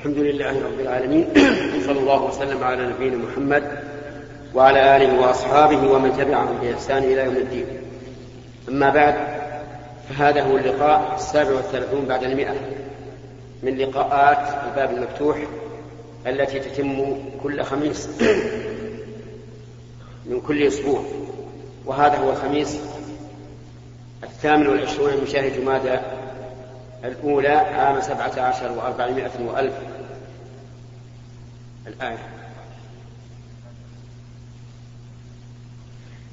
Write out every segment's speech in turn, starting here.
الحمد لله رب العالمين. صلى الله وسلم على نبينا محمد وعلى آله وأصحابه ومن تبعهم بإحسان إلى يوم الدين. أما بعد فهذا هو اللقاء السابع والثلاثون بعد المئة من لقاءات الباب المفتوح التي تتم كل خميس من كل أسبوع. وهذا هو الخميس الثامن والعشرون من شهر جمادى الأولى عام سبعة عشر وأربعمائة وألف الآية.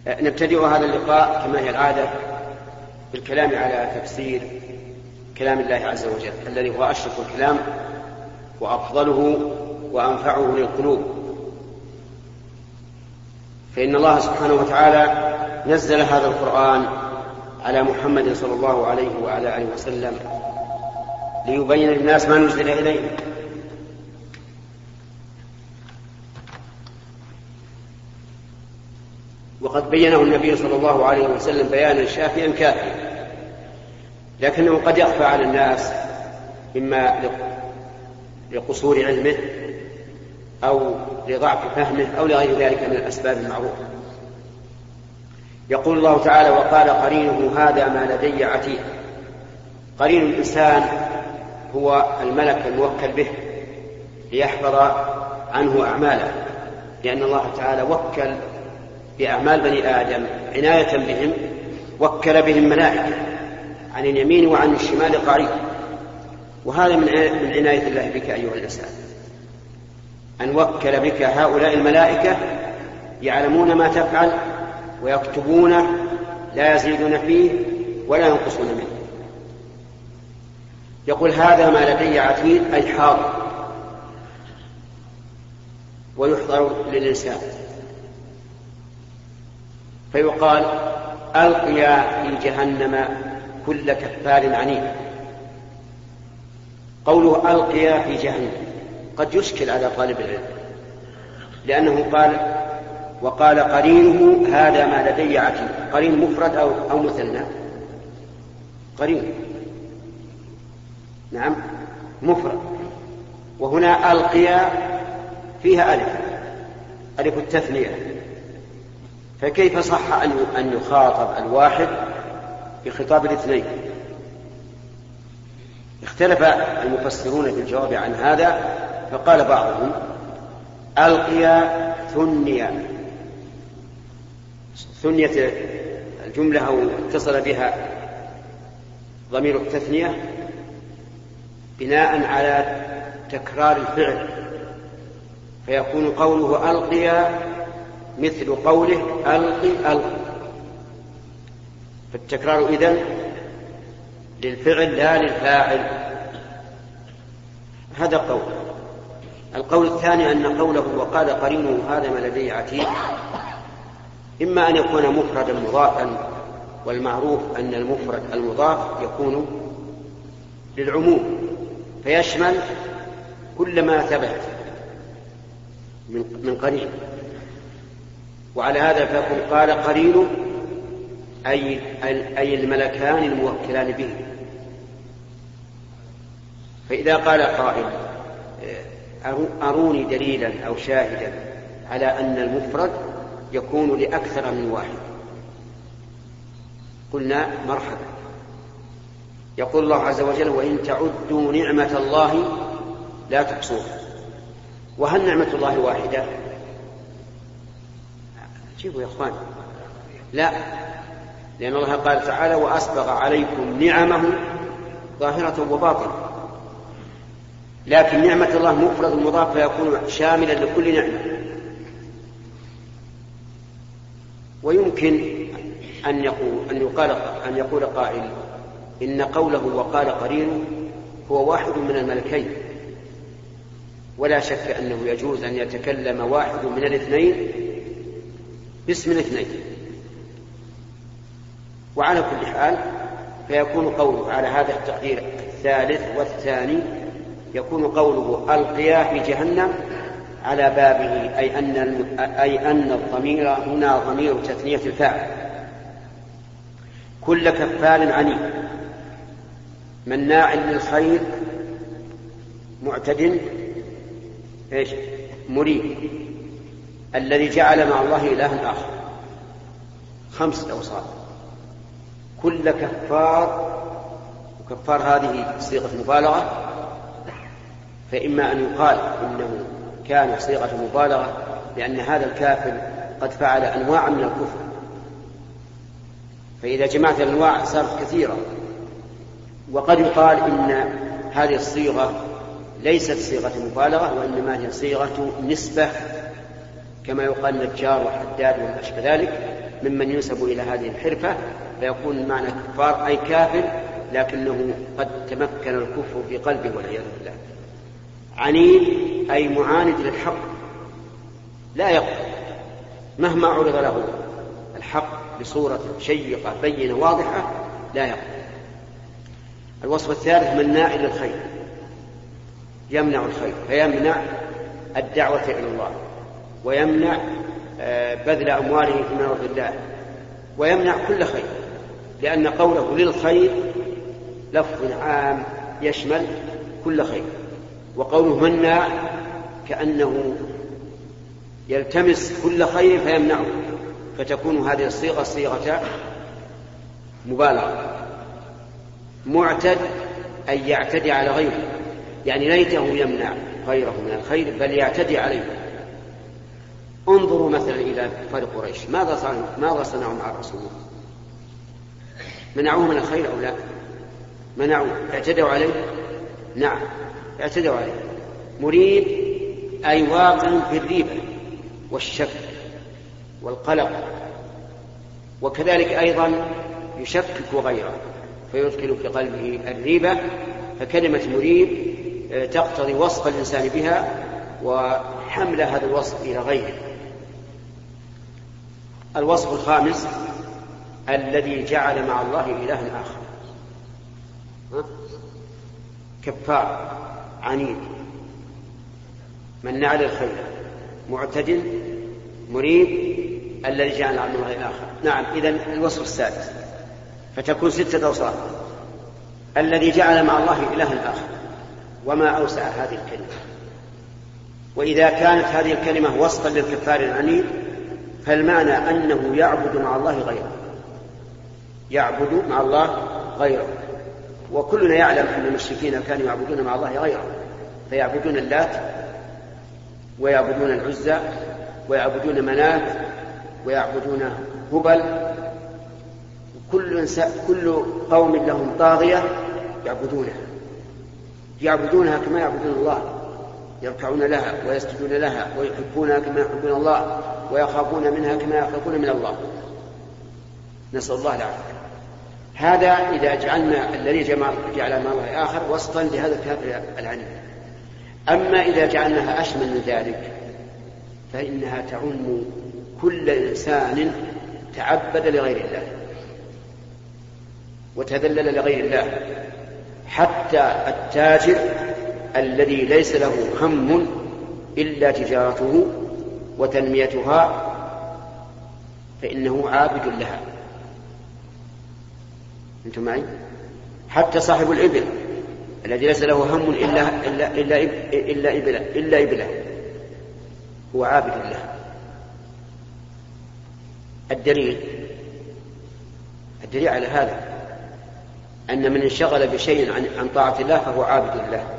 نبتدئ هذا اللقاء كما هي العادة بالكلام على تفسير كلام الله عز وجل الذي هو أشرف الكلام وأفضله وأنفعه للقلوب. فإن الله سبحانه وتعالى نزل هذا القرآن على محمد صلى الله عليه وعلى آله وسلم ليبين للناس ما نزل إليه. وقد بينه النبي صلى الله عليه وسلم بيانا شافيا كافيا لكنه قد يخفى على الناس إما لقصور علمه أو لضعف فهمه أو لغير ذلك من الأسباب المعروفة. يقول الله تعالى وقال قرينه هذا ما لدي عتيد قرين الإنسان هو الملك الموكل به ليحفظ عنه أعماله لأن الله تعالى وكل بأعمال بني آدم عناية بهم وكل بهم ملائكة عن اليمين وعن الشمال قريب. وهذا من من عناية الله بك أيها الإنسان. أن وكل بك هؤلاء الملائكة يعلمون ما تفعل ويكتبونه لا يزيدون فيه ولا ينقصون منه. يقول هذا ما لدي عتيد أي حاضر. ويحضر للإنسان. فيقال ألقيا في جهنم كل كفار عنيد قوله ألقيا في جهنم قد يشكل على طالب العلم لأنه قال وقال قرينه هذا ما لدي عتيد. قرين مفرد أو أو مثنى؟ قرين. نعم مفرد. وهنا ألقيا فيها ألف ألف التثنية. فكيف صح أن أن يخاطب الواحد بخطاب الاثنين؟ اختلف المفسرون في الجواب عن هذا فقال بعضهم ألقيا ثنيا ثنية الجملة أو اتصل بها ضمير التثنية بناء على تكرار الفعل فيكون قوله ألقي مثل قوله ألقي ألقي فالتكرار إذن للفعل لا للفاعل. هذا قول. القول الثاني أن قوله وقال قرينه هذا ما لدي عتيد إما أن يكون مفردا مضافا والمعروف أن المفرد المضاف يكون للعموم. فيشمل كل ما ثبت من قرين. وعلى هذا فيكون قال قرين أي أي الملكان الموكلان به. فإذا قال قائل أروني دليلا أو شاهدا على أن المفرد يكون لأكثر من واحد. قلنا مرحبا. يقول الله عز وجل وإن تعدوا نعمة الله لا تحصوها. وهل نعمة الله واحدة؟ جيبوا يا إخوان. لا. لأن الله قال تعالى وأسبغ عليكم نعمه ظاهرة وباطنة. لكن نعمة الله مفرد مضاف فيكون شاملا لكل نعمة. ويمكن أن يقول أن يقال أن يقول قائل إن قوله وقال قرين هو واحد من الملكين. ولا شك أنه يجوز أن يتكلم واحد من الاثنين باسم الاثنين. وعلى كل حال فيكون قوله على هذا التقدير الثالث والثاني يكون قوله ألقيا في جهنم على بابه أي أن أي أن الضمير هنا ضمير تثنية الفاعل. كل كفار عنيد مناع للخير معتد إيش؟ مريب. الذي جعل مع الله إلها آخر. خمسة أوصاف. كل كفار وكفار هذه صيغة مبالغة. فإما أن يقال إنه كان صيغة مبالغة لأن هذا الكافر قد فعل أنواع من الكفر. فإذا جمعت الأنواع صارت كثيرة. وقد يقال إن هذه الصيغة ليست صيغة مبالغة وإنما هي صيغة نسبة كما يقال نجار وحداد وما أشبه ذلك ممن ينسب إلى هذه الحرفة فيكون المعنى كفار أي كافر لكنه قد تمكن الكفر في قلبه والعياذ بالله. عنيد أي معاند للحق لا يقبل مهما عرض له الحق بصورة شيقة بينة واضحة لا يقبل الوصف الثالث مناع للخير يمنع الخير فيمنع الدعوة إلى الله. ويمنع آه، بذل أمواله في مرض الله ويمنع كل خير لأن قوله للخير لفظ عام يشمل كل خير وقوله منع كأنه يلتمس كل خير فيمنعه فتكون هذه الصيغة صيغة مبالغة معتد أن يعتدي على غيره يعني ليته يمنع غيره من الخير بل يعتدي عليه. انظروا مثلا إلى كفار قريش. ماذا صنعوا؟ ماذا صنعوا مع الرسول؟ منعوه من الخير أو لا؟ منعوه. اعتدوا عليه؟ نعم. اعتدوا عليه. مريب أي واقع في الريبة والشك والقلق. وكذلك أيضا يشكك غيره فيدخل في قلبه الريبة فكلمة مريب آه، تقتضي وصف الإنسان بها وحمل هذا الوصف إلى غيره. الوصف الخامس الذي جعل مع الله إلها آخر. كفار عنيد مناع للخير معتدل مريب الذي جعل مع الله الآخر نعم إذا الوصف السادس. فتكون ستة أوصاف. الذي جعل مع الله إلها آخر. وما أوسع هذه الكلمة. وإذا كانت هذه الكلمة وصفا للكفار العنيد فالمعنى أنه يعبد مع الله غيره. يعبد مع الله غيره. وكلنا يعلم أن المشركين كانوا يعبدون مع الله غيره. فيعبدون اللات ويعبدون العزى ويعبدون منات ويعبدون هبل. كل كل قوم لهم طاغية يعبدونها يعبدونها كما يعبدون الله. يركعون لها ويسجدون لها ويحبونها كما يحبون الله ويخافون منها كما يخافون من الله. نسأل الله العافية. هذا إذا جعلنا الذي جعل مع الله آخر وسطا لهذا الكافر العنيد أما إذا جعلناها أشمل من ذلك فإنها تعم كل إنسان تعبد لغير الله وتذلل لغير الله حتى التاجر الذي ليس له هم إلا تجارته وتنميتها فإنه عابد لها. أنتم معي؟ حتى صاحب الإبل الذي ليس له هم إلا إلا إلا إلا إبله إلا إبله هو عابد لها. الدليل الدليل على هذا أن من انشغل بشيء عن عن طاعة الله فهو عابد لله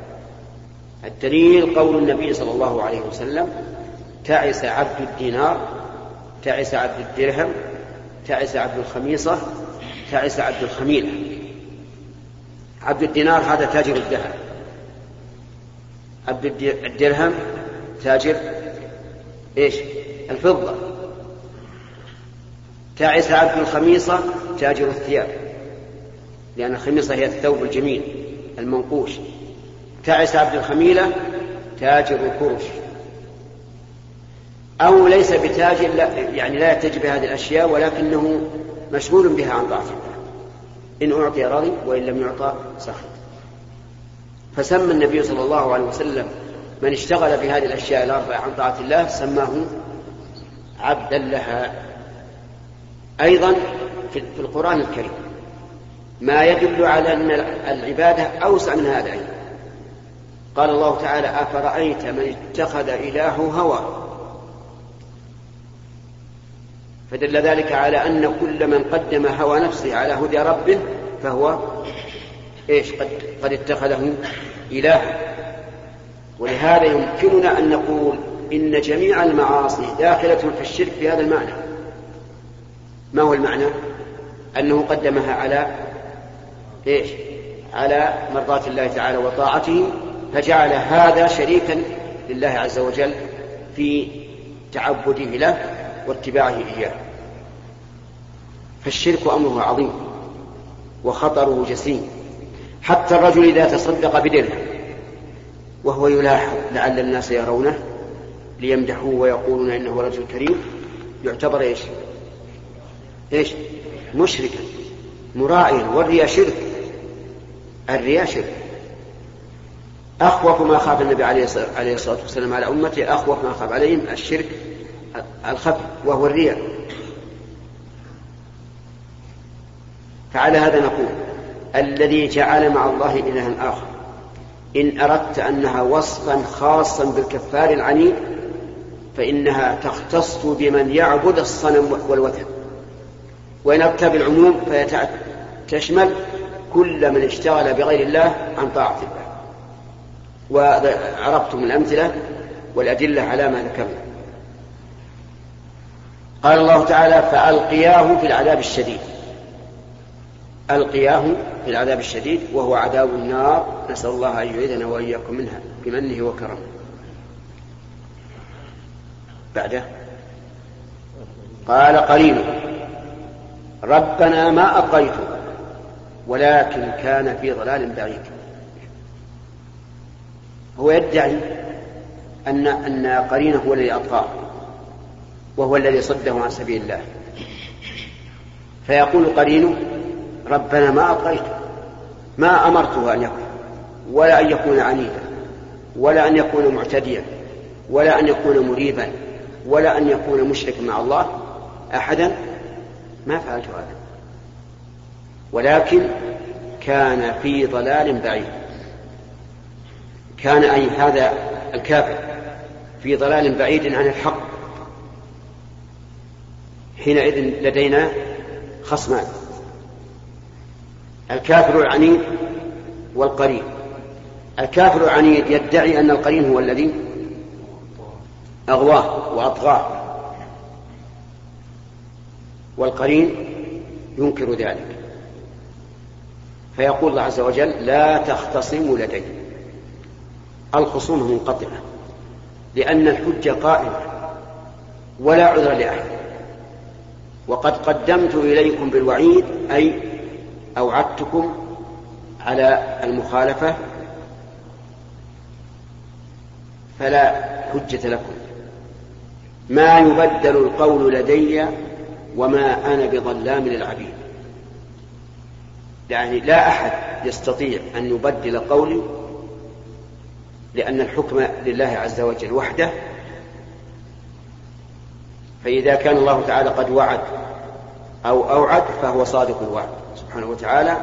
الدليل قول النبي صلى الله عليه وسلم تعس عبد الدينار تعس عبد الدرهم تعس عبد الخميصة تعس عبد الخميلة. عبد الدينار هذا تاجر الذهب. عبد الدرهم تاجر إيش؟ الفضة. تعس عبد الخميصة تاجر الثياب لأن الخميصة هي الثوب الجميل المنقوش. تعس عبد الخميلة؟ تاجر الكرش أو ليس بتاجر لا يعني لا يتجه بهذه الأشياء ولكنه مشغول بها عن طاعة الله. إن أعطي رضي وإن لم يعطى سخط. فسمى النبي صلى الله عليه وسلم من اشتغل بهذه الأشياء الأربعة عن طاعة الله سماه عبدا لها. أيضا في القرآن الكريم. ما يدل على أن العبادة أوسع من هذا أيضا. قال الله تعالى أفرأيت من اتخذ إلهه هوى فدل ذلك على أن كل من قدم هوى نفسه على هدى ربه فهو إيش قد قد اتخذه إلها ولهذا يمكننا أن نقول إن جميع المعاصي داخلة في الشرك بهذا المعنى ما هو المعنى؟ أنه قدمها على إيش؟ على مرضاة الله تعالى وطاعته فجعل هذا شريكا لله عز وجل في تعبده له واتباعه إياه. فالشرك أمره عظيم وخطره جسيم. حتى الرجل إذا تصدق بدرهم وهو يلاحظ لعل الناس يرونه ليمدحوه ويقولون إنه رجل كريم يعتبر إيش؟ إيش؟ مشركا. مراعيا. والرياء شرك. الرياء شرك. أخوف ما خاف النبي عليه الصلاة والسلام على أمته أخوف ما خاف عليهم الشرك الخفي وهو الرياء. فعلى هذا نقول الذي جعل مع الله إلها آخر إن أردت أنها وصفا خاصا بالكفار العنيد فإنها تختص بمن يعبد الصنم والوثن. وإن أردت بالعموم فتشمل كل من اشتغل بغير الله عن طاعة الله وعرفتم الأمثلة والأدلة على ما ذكرنا. قال الله تعالى فألقياه في العذاب الشديد. ألقياه في العذاب الشديد وهو عذاب النار. نسأل الله أن يعيذنا وإياكم منها بمنه وكرمه. بعده. قال قرينه ربنا ما أطغيته ولكن كان في ضلال بعيد. هو يدعي أن أن قرينه هو الذي أطغاه وهو الذي صده عن سبيل الله. فيقول قرينه ربنا ما أطغيته ما أمرته أن يكون ولا أن يكون عنيدا ولا أن يكون معتديا ولا أن يكون مريبا ولا أن يكون مشركا مع الله أحدا. ما فعلت هذا. ولكن كان في ضلال بعيد. كان أي هذا الكافر في ضلال بعيد عن الحق. حينئذ لدينا خصمان. الكافر العنيد والقرين. الكافر العنيد يدعي أن القرين هو الذي أغواه وأطغاه. والقرين ينكر ذلك. فيقول الله عز وجل لا تختصموا لدي. الخصومة منقطعة لأن الحجة قائمة ولا عذر لأحد. وقد قدمت إليكم بالوعيد أي أوعدتكم على المخالفة فلا حجة لكم. ما يبدل القول لدي وما أنا بظلام للعبيد. يعني لا أحد يستطيع أن يبدل قولي لأن الحكم لله عز وجل وحده. فإذا كان الله تعالى قد وعد أو أوعد فهو صادق الوعد سبحانه وتعالى.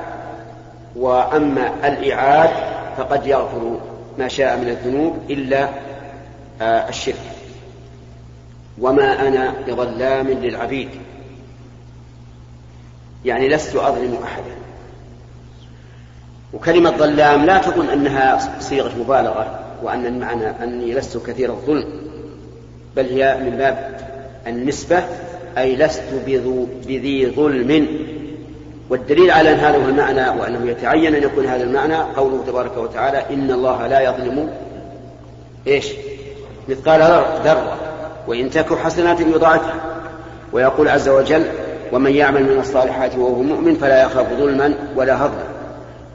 وأما الإعاد فقد يغفر ما شاء من الذنوب إلا آه، الشرك. وما أنا بظلام للعبيد. يعني لست أظلم أحدا. وكلمة ظلام لا تكن أنها صيغة مبالغة وأن المعنى أني لست كثير الظلم بل هي من باب النسبة أي لست بذي ظلم. والدليل على أن هذا هو المعنى وأنه يتعين أن يكون هذا المعنى قوله تبارك وتعالى إن الله لا يظلم إيش؟ مثقال ذرة وإن تك حسنات يضاعفها. ويقول عز وجل ومن يعمل من الصالحات وهو مؤمن فلا يخاف ظلما ولا هضما.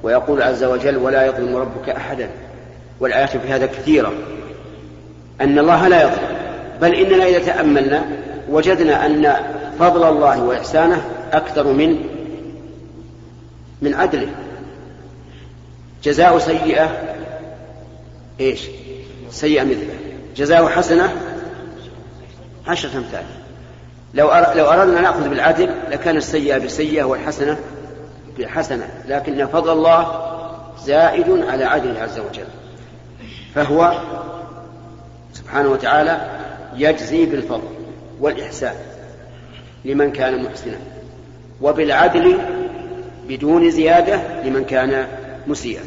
ويقول عز وجل ولا يظلم ربك أحدا والآيات في هذا كثيرة أن الله لا يظلم بل إننا إذا تأملنا وجدنا أن فضل الله وإحسانه أكثر من من عدله. جزاء سيئة إيش؟ سيئة مثله. جزاء حسنة عشرة أمثال. لو لو أردنا نأخذ بالعدل لكان السيئة بسيئة والحسنة بحسنة لكن فضل الله زائد على عدله عز وجل. فهو سبحانه وتعالى يجزي بالفضل والإحسان لمن كان محسنا وبالعدل بدون زيادة لمن كان مسيئا.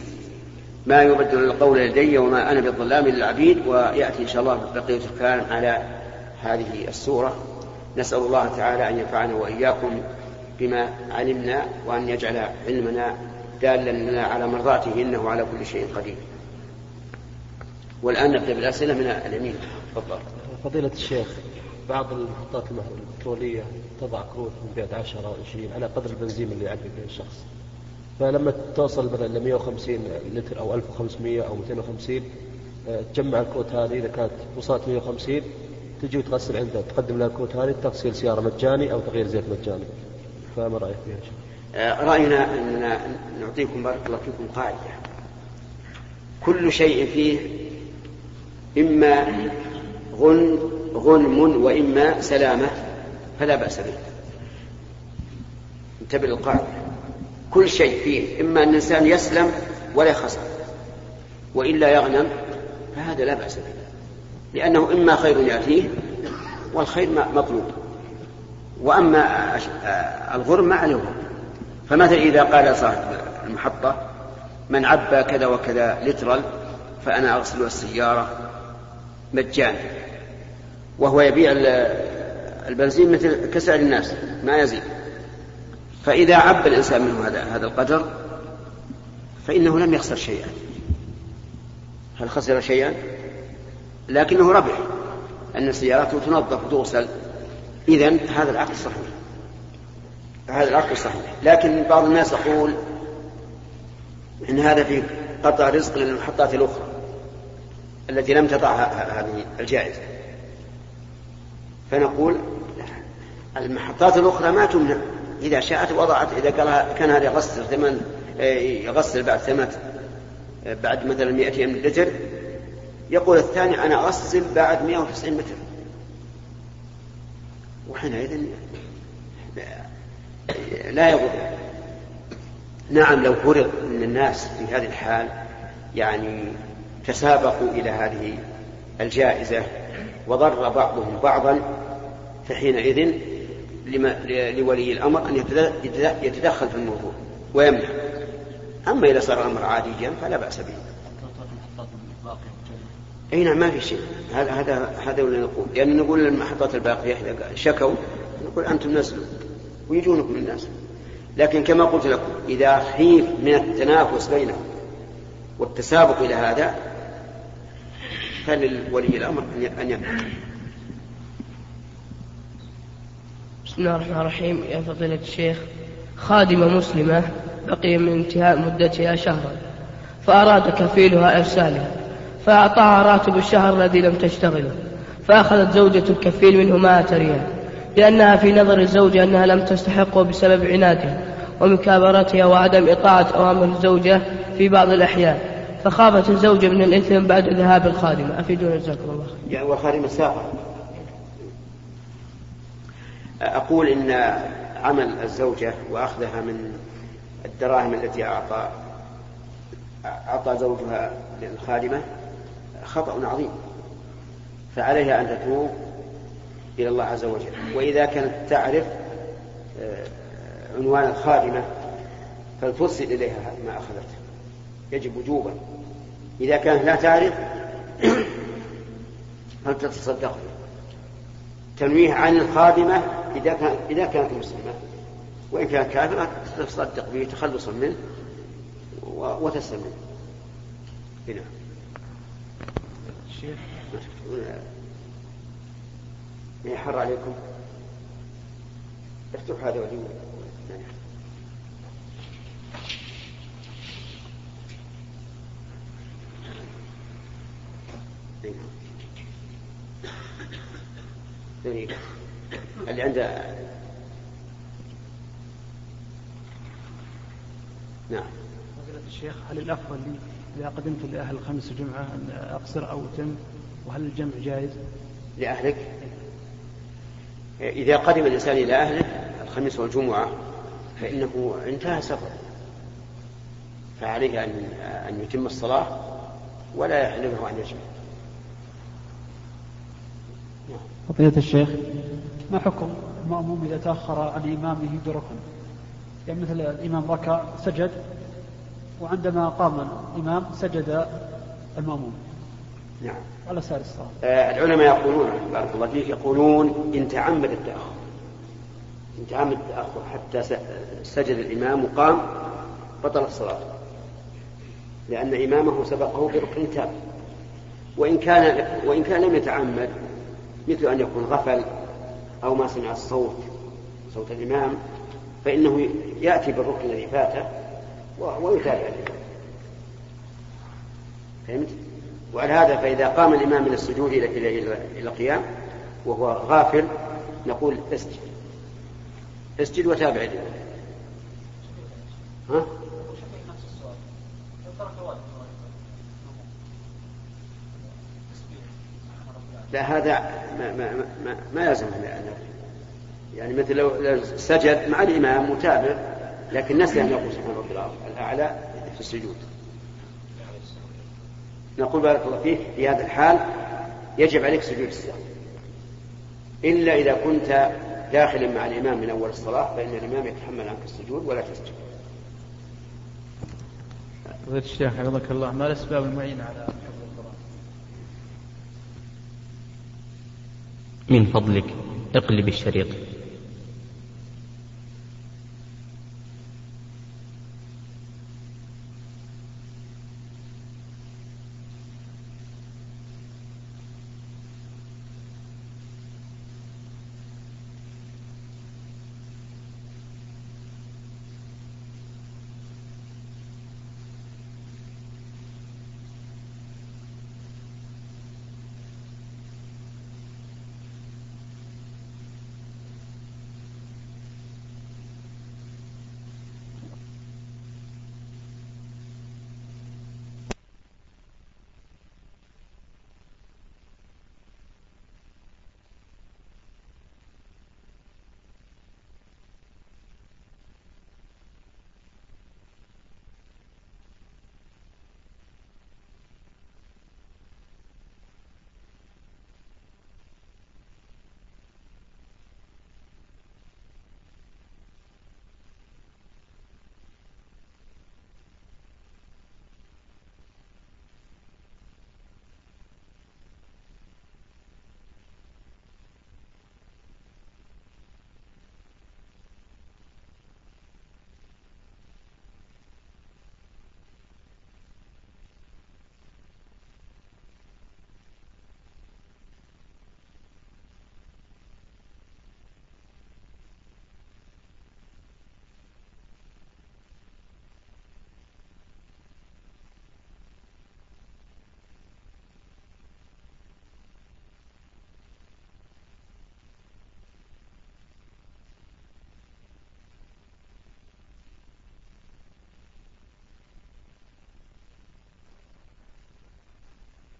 ما يبدل القول لدي وما أنا بالظلام للعبيد ويأتي إن شاء الله بقية الكلام على هذه السورة. نسأل الله تعالى أن ينفعنا وإياكم بما علمنا وأن يجعل علمنا دالا لنا على مرضاته إنه على كل شيء قدير. والآن نبدأ بالأسئلة من اليمين تفضل. فضيلة الشيخ بعض المحطات البترولية تضع كروت من بعد 10 أو 20 على قدر البنزين اللي يعبي به الشخص. فلما توصل مثلا ل 150 لتر أو 1500 أو 250 آه، تجمع الكروت هذه إذا كانت وصلت 150 تجي وتغسل عنده تقدم لها الكروت هذه تغسيل سيارة مجاني أو تغيير زيت مجاني. فما رأيك فيها شيء؟ آه، رأينا أننا نعطيكم بارك الله فيكم قاعدة. كل شيء فيه إما غن غنم وإما سلامة فلا بأس به. انتبه للقاعدة. كل شيء فيه إما أن الإنسان يسلم ولا يخسر وإلا يغنم فهذا لا بأس به. لأنه إما خير يأتيه والخير مطلوب. وأما الغرم ما عليه فمثلا إذا قال صاحب المحطة من عبى كذا وكذا لترا فأنا أغسل السيارة مجانا. وهو يبيع البنزين مثل كسائر الناس ما يزيد. فإذا عب الإنسان منه هذا هذا القدر فإنه لم يخسر شيئا. هل خسر شيئا؟ لكنه ربح أن سيارته تنظف وتغسل. إذا هذا العقد صحيح. هذا العقد صحيح. لكن بعض الناس يقول إن هذا في قطع رزق للمحطات الأخرى التي لم تضع هذه الجائزة. فنقول المحطات الأخرى ما تمنع. إذا شاءت وضعت إذا كان هذا يغسل ثمان يغسل بعد ثمان بعد مثلا 200 لتر. يقول الثاني أنا أغسل بعد 190 متر. وحينئذ لا يضر نعم لو فرض أن الناس في هذه الحال يعني تسابقوا إلى هذه الجائزة وضر بعضهم بعضا فحينئذ لولي الأمر أن يتدخل في الموضوع ويمنع. أما إذا صار الأمر عاديا فلا بأس به. أي نعم ما في شيء. هذا هذا هذا اللي نقول. لأن يعني نقول للمحطات الباقية إذا شكوا نقول أنتم نزلوا ويجونكم الناس. لكن كما قلت لكم إذا خيف من التنافس بينهم والتسابق إلى هذا فللولي الأمر أن يمنع. بسم الله الرحمن الرحيم. يا فضيلة الشيخ خادمة مسلمة بقي من انتهاء مدتها شهرا فأراد كفيلها إرسالها فأعطاها راتب الشهر الذي لم تشتغله فأخذت زوجة الكفيل منه مائة ريال لأنها في نظر الزوجة أنها لم تستحقه بسبب عنادها ومكابرتها وعدم إطاعة أوامر الزوجة في بعض الأحيان. فخافت الزوجة من الإثم بعد ذهاب الخادمة. أفيدونا جزاكم الله يعني والخادمة ساقة أقول إن عمل الزوجة وأخذها من الدراهم التي أعطى أعطى زوجها للخادمة خطأ عظيم. فعليها أن تتوب إلى الله عز وجل. وإذا كانت تعرف آه، عنوان الخادمة فلترسل إليها ما أخذته. يجب وجوبا. إذا كانت لا تعرف فلتتصدق تنويه عن الخادمة إذا كانت إذا كانت مسلمة. وإن كانت كافرة تتصدق به تخلصا منه وتسلم منه. هنا الشيخ. ما يحر عليكم. افتح هذا ولي اللي عنده نعم. فضيلة الشيخ هل الأفضل لي إذا قدمت لأهل الخمس الجمعة أن أقصر أو أتم وهل الجمع جائز؟ لأهلك؟ إذا قدم الإنسان إلى أهله الخميس والجمعة فإنه انتهى سفر فعليه أن أن يتم الصلاة ولا يحل له أن يجمع فضيلة الشيخ ما حكم المأموم إذا تأخر عن إمامه بركن يعني مثل الإمام ركع سجد وعندما قام الإمام سجد المأموم. نعم. على سائر الصلاة. آه العلماء يقولون بارك الله فيك يقولون إن تعمد التأخر. إن تعمد التأخر حتى سجد الإمام وقام بطلت صلاته لأن إمامه سبقه بركن تام. وإن كان وإن كان لم يتعمد مثل أن يكون غفل أو ما سمع الصوت صوت الإمام فإنه يأتي بالركن الذي فاته ويتابع الإمام فهمت؟ وعلى هذا فإذا قام الإمام من السجود إلى إلى إلى, إلى القيام وهو غافل نقول اسجد اسجد وتابع الإمام ها؟ لا هذا ما ما ما, ما يلزم يعني مثل لو سجد مع الإمام متابع لكن نسي أن يقول سبحان ربي الأعلى في السجود. نقول بارك الله فيك في هذا الحال يجب عليك سجود السهو إلا إذا كنت داخلا مع الإمام من أول الصلاة فإن الإمام يتحمل عنك السجود ولا تسجد. فضيلة الشيخ حفظك الله. ما الأسباب المعينة على حفظ القرآن؟ من فضلك اقلب الشريط.